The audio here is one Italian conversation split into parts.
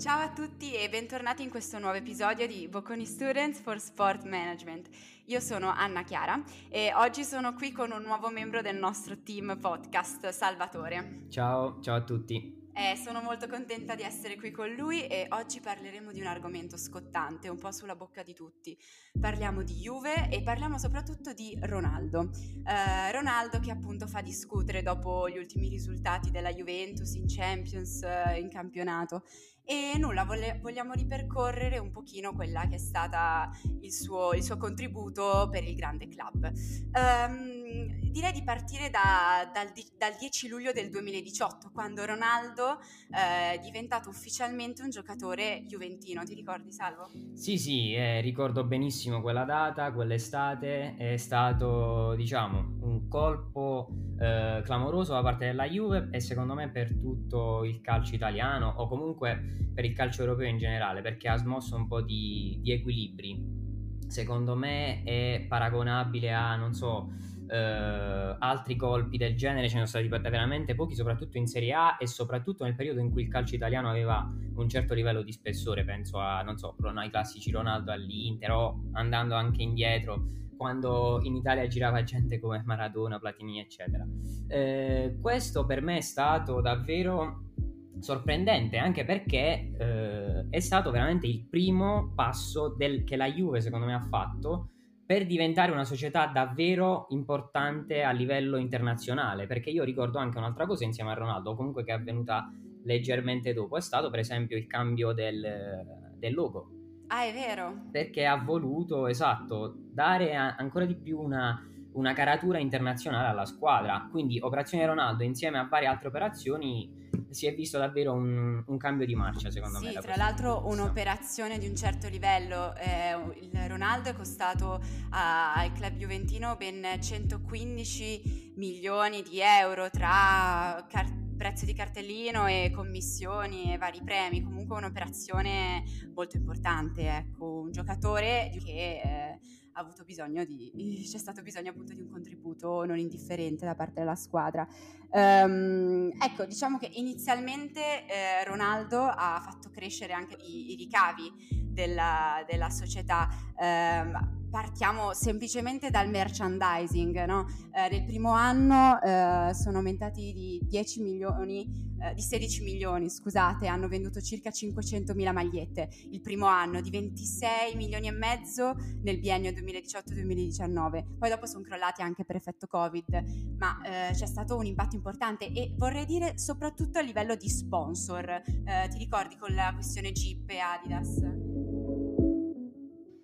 Ciao a tutti e bentornati in questo nuovo episodio di Bocconi Students for Sport Management. Io sono Anna Chiara e oggi sono qui con un nuovo membro del nostro team podcast, Salvatore. Ciao, ciao a tutti. Eh, sono molto contenta di essere qui con lui e oggi parleremo di un argomento scottante, un po' sulla bocca di tutti. Parliamo di Juve e parliamo soprattutto di Ronaldo. Eh, Ronaldo che appunto fa discutere dopo gli ultimi risultati della Juventus in Champions, eh, in campionato. E nulla, vole- vogliamo ripercorrere un pochino quella che è stata il suo, il suo contributo per il grande club. Um, direi di partire da, dal, dal, 10 luglio del 2018, quando Ronaldo eh, è diventato ufficialmente un giocatore juventino. Ti ricordi, Salvo? Sì, sì, eh, ricordo benissimo quella data, quell'estate. È stato, diciamo, un colpo eh, clamoroso da parte della Juve e secondo me per tutto il calcio italiano o comunque per il calcio europeo in generale, perché ha smosso un po' di, di equilibri. Secondo me è paragonabile a, non so, Uh, altri colpi del genere ce ne sono stati veramente pochi, soprattutto in Serie A e soprattutto nel periodo in cui il calcio italiano aveva un certo livello di spessore. Penso a, non so, ai classici Ronaldo all'Inter o andando anche indietro quando in Italia girava gente come Maradona, Platini, eccetera. Uh, questo per me è stato davvero sorprendente anche perché uh, è stato veramente il primo passo del, che la Juve secondo me ha fatto per diventare una società davvero importante a livello internazionale, perché io ricordo anche un'altra cosa insieme a Ronaldo, comunque che è avvenuta leggermente dopo, è stato per esempio il cambio del, del logo. Ah, è vero. Perché ha voluto, esatto, dare a, ancora di più una, una caratura internazionale alla squadra. Quindi Operazione Ronaldo insieme a varie altre operazioni si è visto davvero un, un cambio di marcia secondo sì, me. Sì, tra l'altro un'operazione di un certo livello. Eh, il Ronaldo è costato a, al club juventino ben 115 milioni di euro tra car- prezzo di cartellino e commissioni e vari premi. Comunque un'operazione molto importante. Ecco, un giocatore che... Eh, ha avuto bisogno di, c'è stato bisogno appunto di un contributo non indifferente da parte della squadra. Um, ecco, diciamo che inizialmente eh, Ronaldo ha fatto crescere anche i, i ricavi della, della società. Um, partiamo semplicemente dal merchandising. No? Eh, nel primo anno eh, sono aumentati di 10 milioni, eh, di 16 milioni, scusate, hanno venduto circa 500 mila magliette il primo anno, di 26 milioni e mezzo nel biennio 2018-2019. Poi dopo sono crollati anche per effetto Covid, ma eh, c'è stato un impatto importante e vorrei dire soprattutto a livello di sponsor. Eh, ti ricordi con la questione Jeep e Adidas?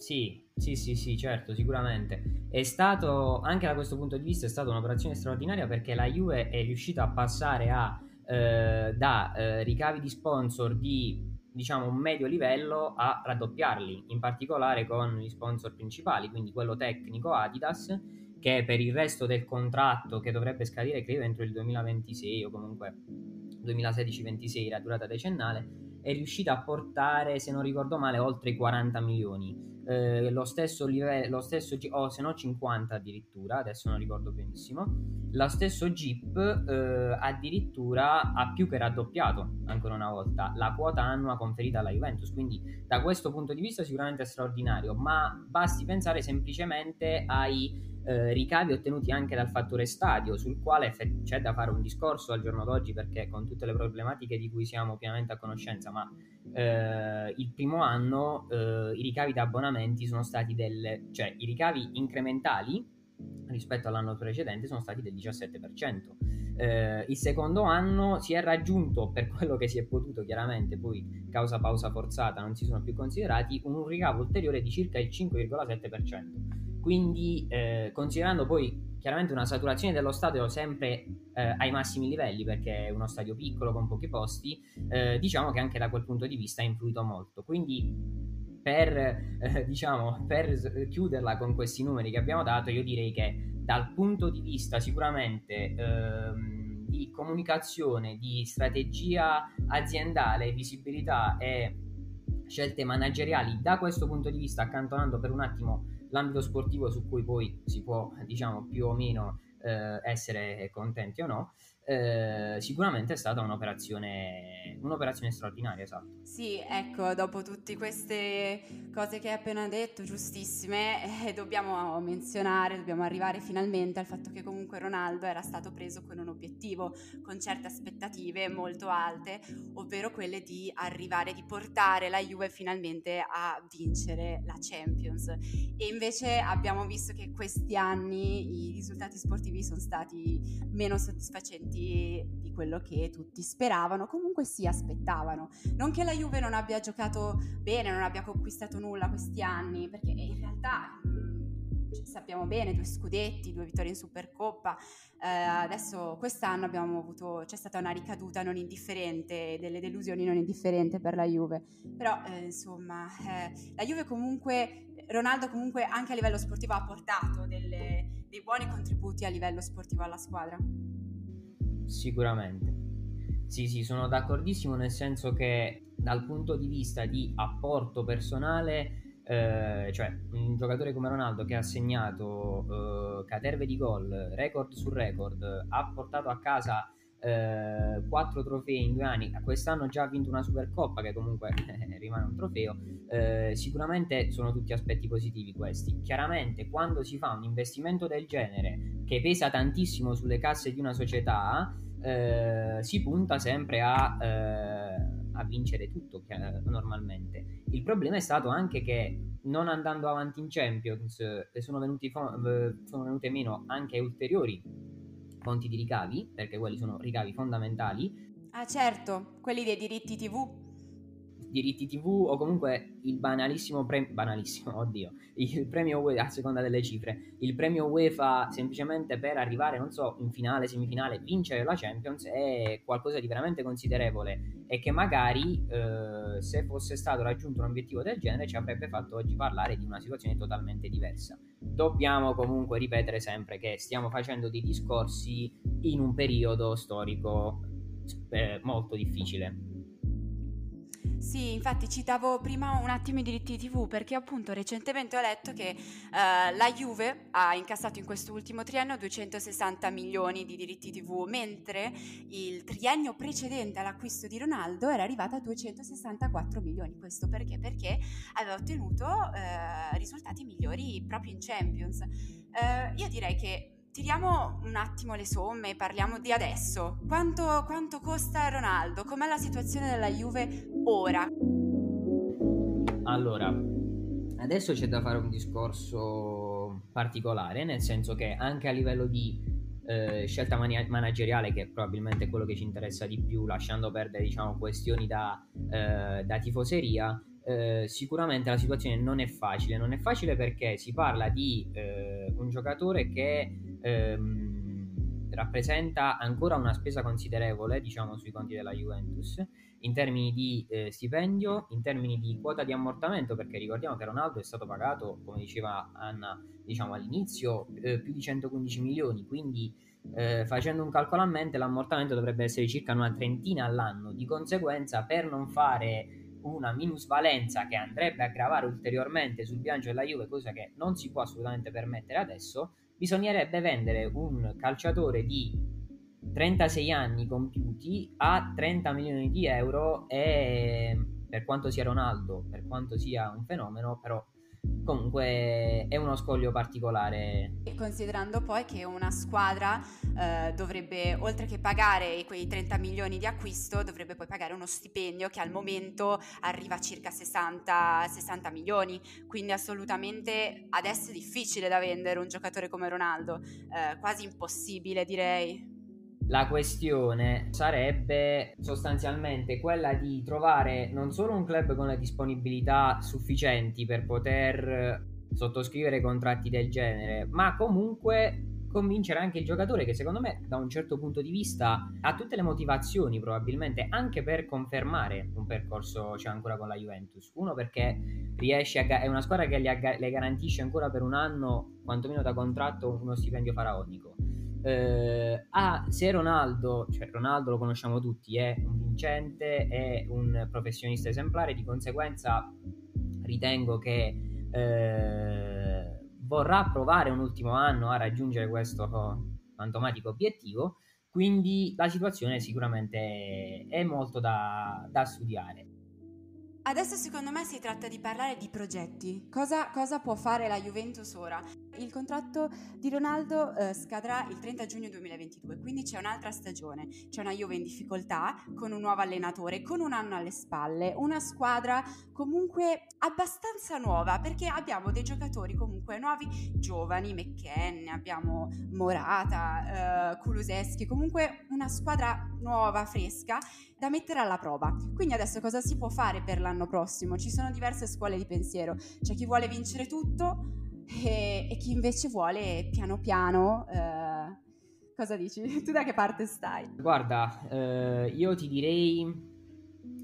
Sì, sì, sì, sì, certo, sicuramente. È stato, anche da questo punto di vista, è stata un'operazione straordinaria perché la Juve è riuscita a passare a, eh, da eh, ricavi di sponsor di, diciamo, un medio livello a raddoppiarli, in particolare con gli sponsor principali, quindi quello tecnico Adidas, che per il resto del contratto, che dovrebbe scadere, credo, entro il 2026 o comunque 2016-26, la durata decennale, è riuscita a portare, se non ricordo male, oltre i 40 milioni. Eh, lo stesso livello, lo stesso, o oh, se no 50 addirittura, adesso non ricordo benissimo. Lo stesso Jeep eh, addirittura ha più che raddoppiato ancora una volta la quota annua conferita alla Juventus. Quindi, da questo punto di vista, sicuramente è straordinario. Ma basti pensare semplicemente ai eh, ricavi ottenuti anche dal fattore stadio, sul quale fe- c'è da fare un discorso al giorno d'oggi perché con tutte le problematiche di cui siamo pienamente a conoscenza, ma eh, il primo anno eh, i ricavi da abbonamenti sono stati del, cioè i ricavi incrementali rispetto all'anno precedente sono stati del 17%. Eh, il secondo anno si è raggiunto, per quello che si è potuto chiaramente, poi causa pausa forzata non si sono più considerati, un ricavo ulteriore di circa il 5,7%. Quindi, eh, considerando poi chiaramente una saturazione dello stadio sempre eh, ai massimi livelli, perché è uno stadio piccolo con pochi posti, eh, diciamo che anche da quel punto di vista ha influito molto. Quindi, per, eh, diciamo, per chiuderla con questi numeri che abbiamo dato, io direi che dal punto di vista sicuramente ehm, di comunicazione, di strategia aziendale, visibilità e scelte manageriali, da questo punto di vista, accantonando per un attimo l'ambito sportivo su cui poi si può, diciamo, più o meno eh, essere contenti o no. eh, sicuramente è stata un'operazione, un'operazione straordinaria, esatto. Sì, ecco, dopo tutte queste cose che hai appena detto, giustissime, eh, dobbiamo menzionare, dobbiamo arrivare finalmente al fatto che comunque Ronaldo era stato preso con un obiettivo, con certe aspettative molto alte, ovvero quelle di arrivare, di portare la Juve finalmente a vincere la Champions. E invece abbiamo visto che questi anni i risultati sportivi sono stati meno soddisfacenti di, quello che tutti speravano, comunque si aspettavano. Non che la Juve non abbia giocato bene, non abbia conquistato nulla questi anni, perché in realtà mh, sappiamo bene, due scudetti, due vittorie in Supercoppa, eh, adesso quest'anno avuto, c'è stata una ricaduta non indifferente, delle delusioni non indifferenti per la Juve, però eh, insomma eh, la Juve comunque, Ronaldo comunque anche a livello sportivo ha portato delle, dei buoni contributi a livello sportivo alla squadra. Sicuramente. Sì, sì, sono d'accordissimo nel senso che dal punto di vista di apporto personale, eh, cioè un giocatore come Ronaldo che ha segnato eh, caterve di gol, record su record, ha portato a casa eh, quattro trofei in due anni, quest'anno già ha vinto una Supercoppa che comunque rimane un trofeo, eh, sicuramente sono tutti aspetti positivi questi. Chiaramente quando si fa un investimento del genere che pesa tantissimo sulle casse di una società, eh, si punta sempre a, eh, a vincere tutto normalmente. Il problema è stato anche che non andando avanti in Champions sono, venuti sono venute meno anche ulteriori fonti di ricavi, perché quelli sono ricavi fondamentali. Ah certo, quelli dei diritti TV diritti TV o comunque il banalissimo premio, banalissimo, oddio, il premio UEFA a seconda delle cifre, il premio UEFA semplicemente per arrivare, non so, in finale, semifinale, vincere la Champions è qualcosa di veramente considerevole e che magari eh, se fosse stato raggiunto un obiettivo del genere ci avrebbe fatto oggi parlare di una situazione totalmente diversa. Dobbiamo comunque ripetere sempre che stiamo facendo dei discorsi in un periodo storico eh, molto difficile sì, infatti citavo prima un attimo i diritti TV perché appunto recentemente ho letto che uh, la Juve ha incassato in questo ultimo triennio 260 milioni di diritti TV, mentre il triennio precedente all'acquisto di Ronaldo era arrivato a 264 milioni. Questo perché? Perché aveva ottenuto uh, risultati migliori proprio in Champions. Uh, io direi che tiriamo un attimo le somme, parliamo di adesso. Quanto, quanto costa Ronaldo? Com'è la situazione della Juve ora? Allora, adesso c'è da fare un discorso particolare, nel senso che anche a livello di eh, scelta mani- manageriale, che è probabilmente quello che ci interessa di più, lasciando perdere diciamo, questioni da, eh, da tifoseria, eh, sicuramente la situazione non è facile. Non è facile perché si parla di eh, un giocatore che ehm, rappresenta ancora una spesa considerevole, diciamo, sui conti della Juventus, in termini di eh, stipendio, in termini di quota di ammortamento, perché ricordiamo che Ronaldo è stato pagato, come diceva Anna, diciamo all'inizio, eh, più di 115 milioni, quindi eh, facendo un calcolo a mente l'ammortamento dovrebbe essere circa una trentina all'anno, di conseguenza per non fare una minusvalenza che andrebbe a gravare ulteriormente sul bilancio della Juve, cosa che non si può assolutamente permettere adesso, bisognerebbe vendere un calciatore di 36 anni compiuti a 30 milioni di euro e per quanto sia Ronaldo, per quanto sia un fenomeno, però comunque è uno scoglio particolare. E considerando poi che una squadra eh, dovrebbe, oltre che pagare quei 30 milioni di acquisto, dovrebbe poi pagare uno stipendio che al momento arriva a circa 60, 60 milioni, quindi assolutamente adesso è difficile da vendere un giocatore come Ronaldo, eh, quasi impossibile direi. La questione sarebbe sostanzialmente quella di trovare non solo un club con le disponibilità sufficienti per poter sottoscrivere contratti del genere, ma comunque convincere anche il giocatore che secondo me da un certo punto di vista ha tutte le motivazioni probabilmente anche per confermare un percorso c'è ancora con la Juventus. Uno perché riesce a è una squadra che le garantisce ancora per un anno quantomeno da contratto uno stipendio faraonico eh, ah, se Ronaldo, cioè Ronaldo lo conosciamo tutti, è un vincente, è un professionista esemplare, di conseguenza ritengo che eh, vorrà provare un ultimo anno a raggiungere questo fantomatico obiettivo. quindi la situazione sicuramente è molto da, da studiare. Adesso secondo me si tratta di parlare di progetti. Cosa, cosa può fare la Juventus ora? Il contratto di Ronaldo eh, scadrà il 30 giugno 2022, quindi c'è un'altra stagione. C'è una Juve in difficoltà, con un nuovo allenatore, con un anno alle spalle, una squadra comunque abbastanza nuova, perché abbiamo dei giocatori comunque nuovi, giovani, McKenna, abbiamo Morata, eh, Kuluseschi, comunque una squadra nuova, fresca da mettere alla prova. Quindi adesso cosa si può fare per l'anno prossimo? Ci sono diverse scuole di pensiero. C'è chi vuole vincere tutto e, e chi invece vuole piano piano... Eh, cosa dici? Tu da che parte stai? Guarda, eh, io ti direi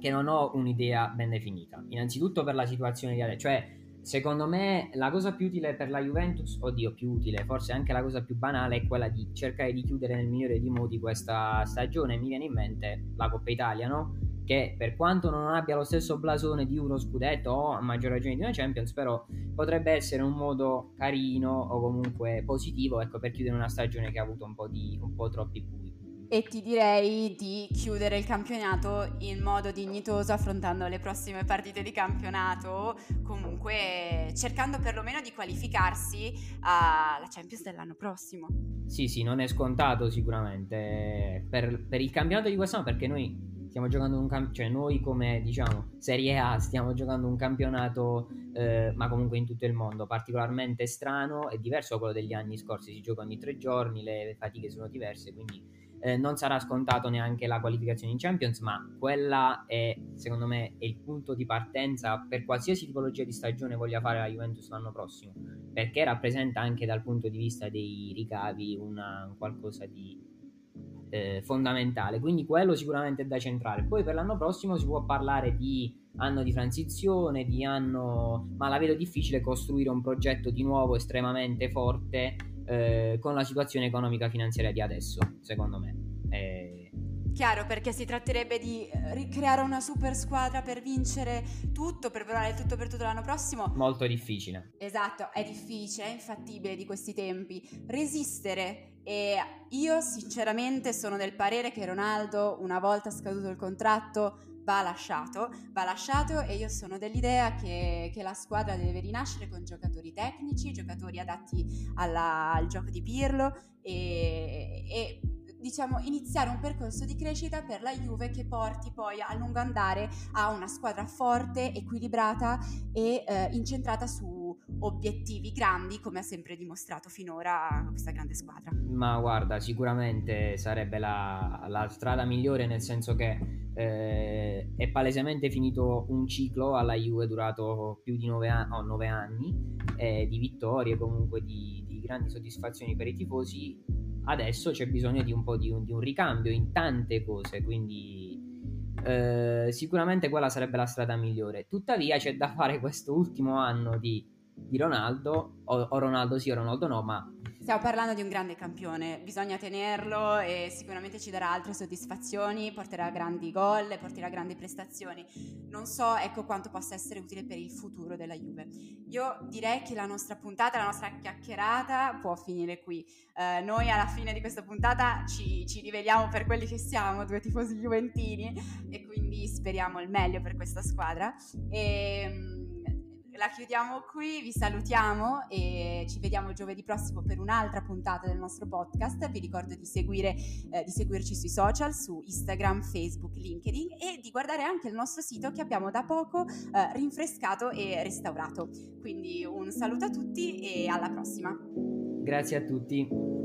che non ho un'idea ben definita. Innanzitutto per la situazione di adesso, cioè Secondo me la cosa più utile per la Juventus, oddio più utile, forse anche la cosa più banale è quella di cercare di chiudere nel migliore dei modi questa stagione. Mi viene in mente la Coppa Italia, no? Che per quanto non abbia lo stesso blasone di uno scudetto o a maggior ragione di una Champions, però potrebbe essere un modo carino o comunque positivo ecco, per chiudere una stagione che ha avuto un po', di, un po troppi buchi e ti direi di chiudere il campionato in modo dignitoso affrontando le prossime partite di campionato, comunque cercando perlomeno di qualificarsi alla Champions dell'anno prossimo. Sì, sì, non è scontato sicuramente per, per il campionato di quest'anno perché noi stiamo giocando un campionato, cioè noi come diciamo Serie A stiamo giocando un campionato, eh, ma comunque in tutto il mondo, particolarmente strano e diverso da quello degli anni scorsi, si gioca ogni tre giorni, le fatiche sono diverse, quindi eh, non sarà scontato neanche la qualificazione in Champions, ma quella è, secondo me, è il punto di partenza per qualsiasi tipologia di stagione voglia fare la Juventus l'anno prossimo, perché rappresenta anche dal punto di vista dei ricavi una, qualcosa di eh, fondamentale, quindi quello sicuramente è da centrare. Poi per l'anno prossimo si può parlare di anno di transizione, di anno, ma la vedo difficile costruire un progetto di nuovo estremamente forte eh, con la situazione economica finanziaria di adesso, secondo me. Eh... Chiaro, perché si tratterebbe di eh, ricreare una super squadra per vincere tutto, per provare tutto per tutto l'anno prossimo. Molto difficile. Esatto, è difficile, è infattibile di questi tempi. Resistere e io sinceramente sono del parere che Ronaldo, una volta scaduto il contratto, va lasciato, va lasciato e io sono dell'idea che, che la squadra deve rinascere con giocatori tecnici, giocatori adatti alla, al gioco di Pirlo e, e diciamo, iniziare un percorso di crescita per la Juve che porti poi a lungo andare a una squadra forte, equilibrata e eh, incentrata su obiettivi grandi come ha sempre dimostrato finora questa grande squadra. Ma guarda, sicuramente sarebbe la, la strada migliore nel senso che eh, è palesemente finito un ciclo alla Juve durato più di nove, an- oh, nove anni eh, di vittorie, comunque di, di grandi soddisfazioni per i tifosi adesso c'è bisogno di un po' di un, di un ricambio in tante cose, quindi eh, sicuramente quella sarebbe la strada migliore. Tuttavia c'è da fare questo ultimo anno di, di Ronaldo, o, o Ronaldo sì o Ronaldo no, ma Stiamo parlando di un grande campione, bisogna tenerlo e sicuramente ci darà altre soddisfazioni, porterà grandi gol, porterà grandi prestazioni. Non so ecco quanto possa essere utile per il futuro della Juve. Io direi che la nostra puntata, la nostra chiacchierata può finire qui. Eh, noi alla fine di questa puntata ci, ci riveliamo per quelli che siamo, due tifosi juventini, e quindi speriamo il meglio per questa squadra. E, ehm, la chiudiamo qui, vi salutiamo e ci vediamo giovedì prossimo per un'altra puntata del nostro podcast. Vi ricordo di, seguire, eh, di seguirci sui social, su Instagram, Facebook, LinkedIn e di guardare anche il nostro sito che abbiamo da poco eh, rinfrescato e restaurato. Quindi un saluto a tutti e alla prossima. Grazie a tutti.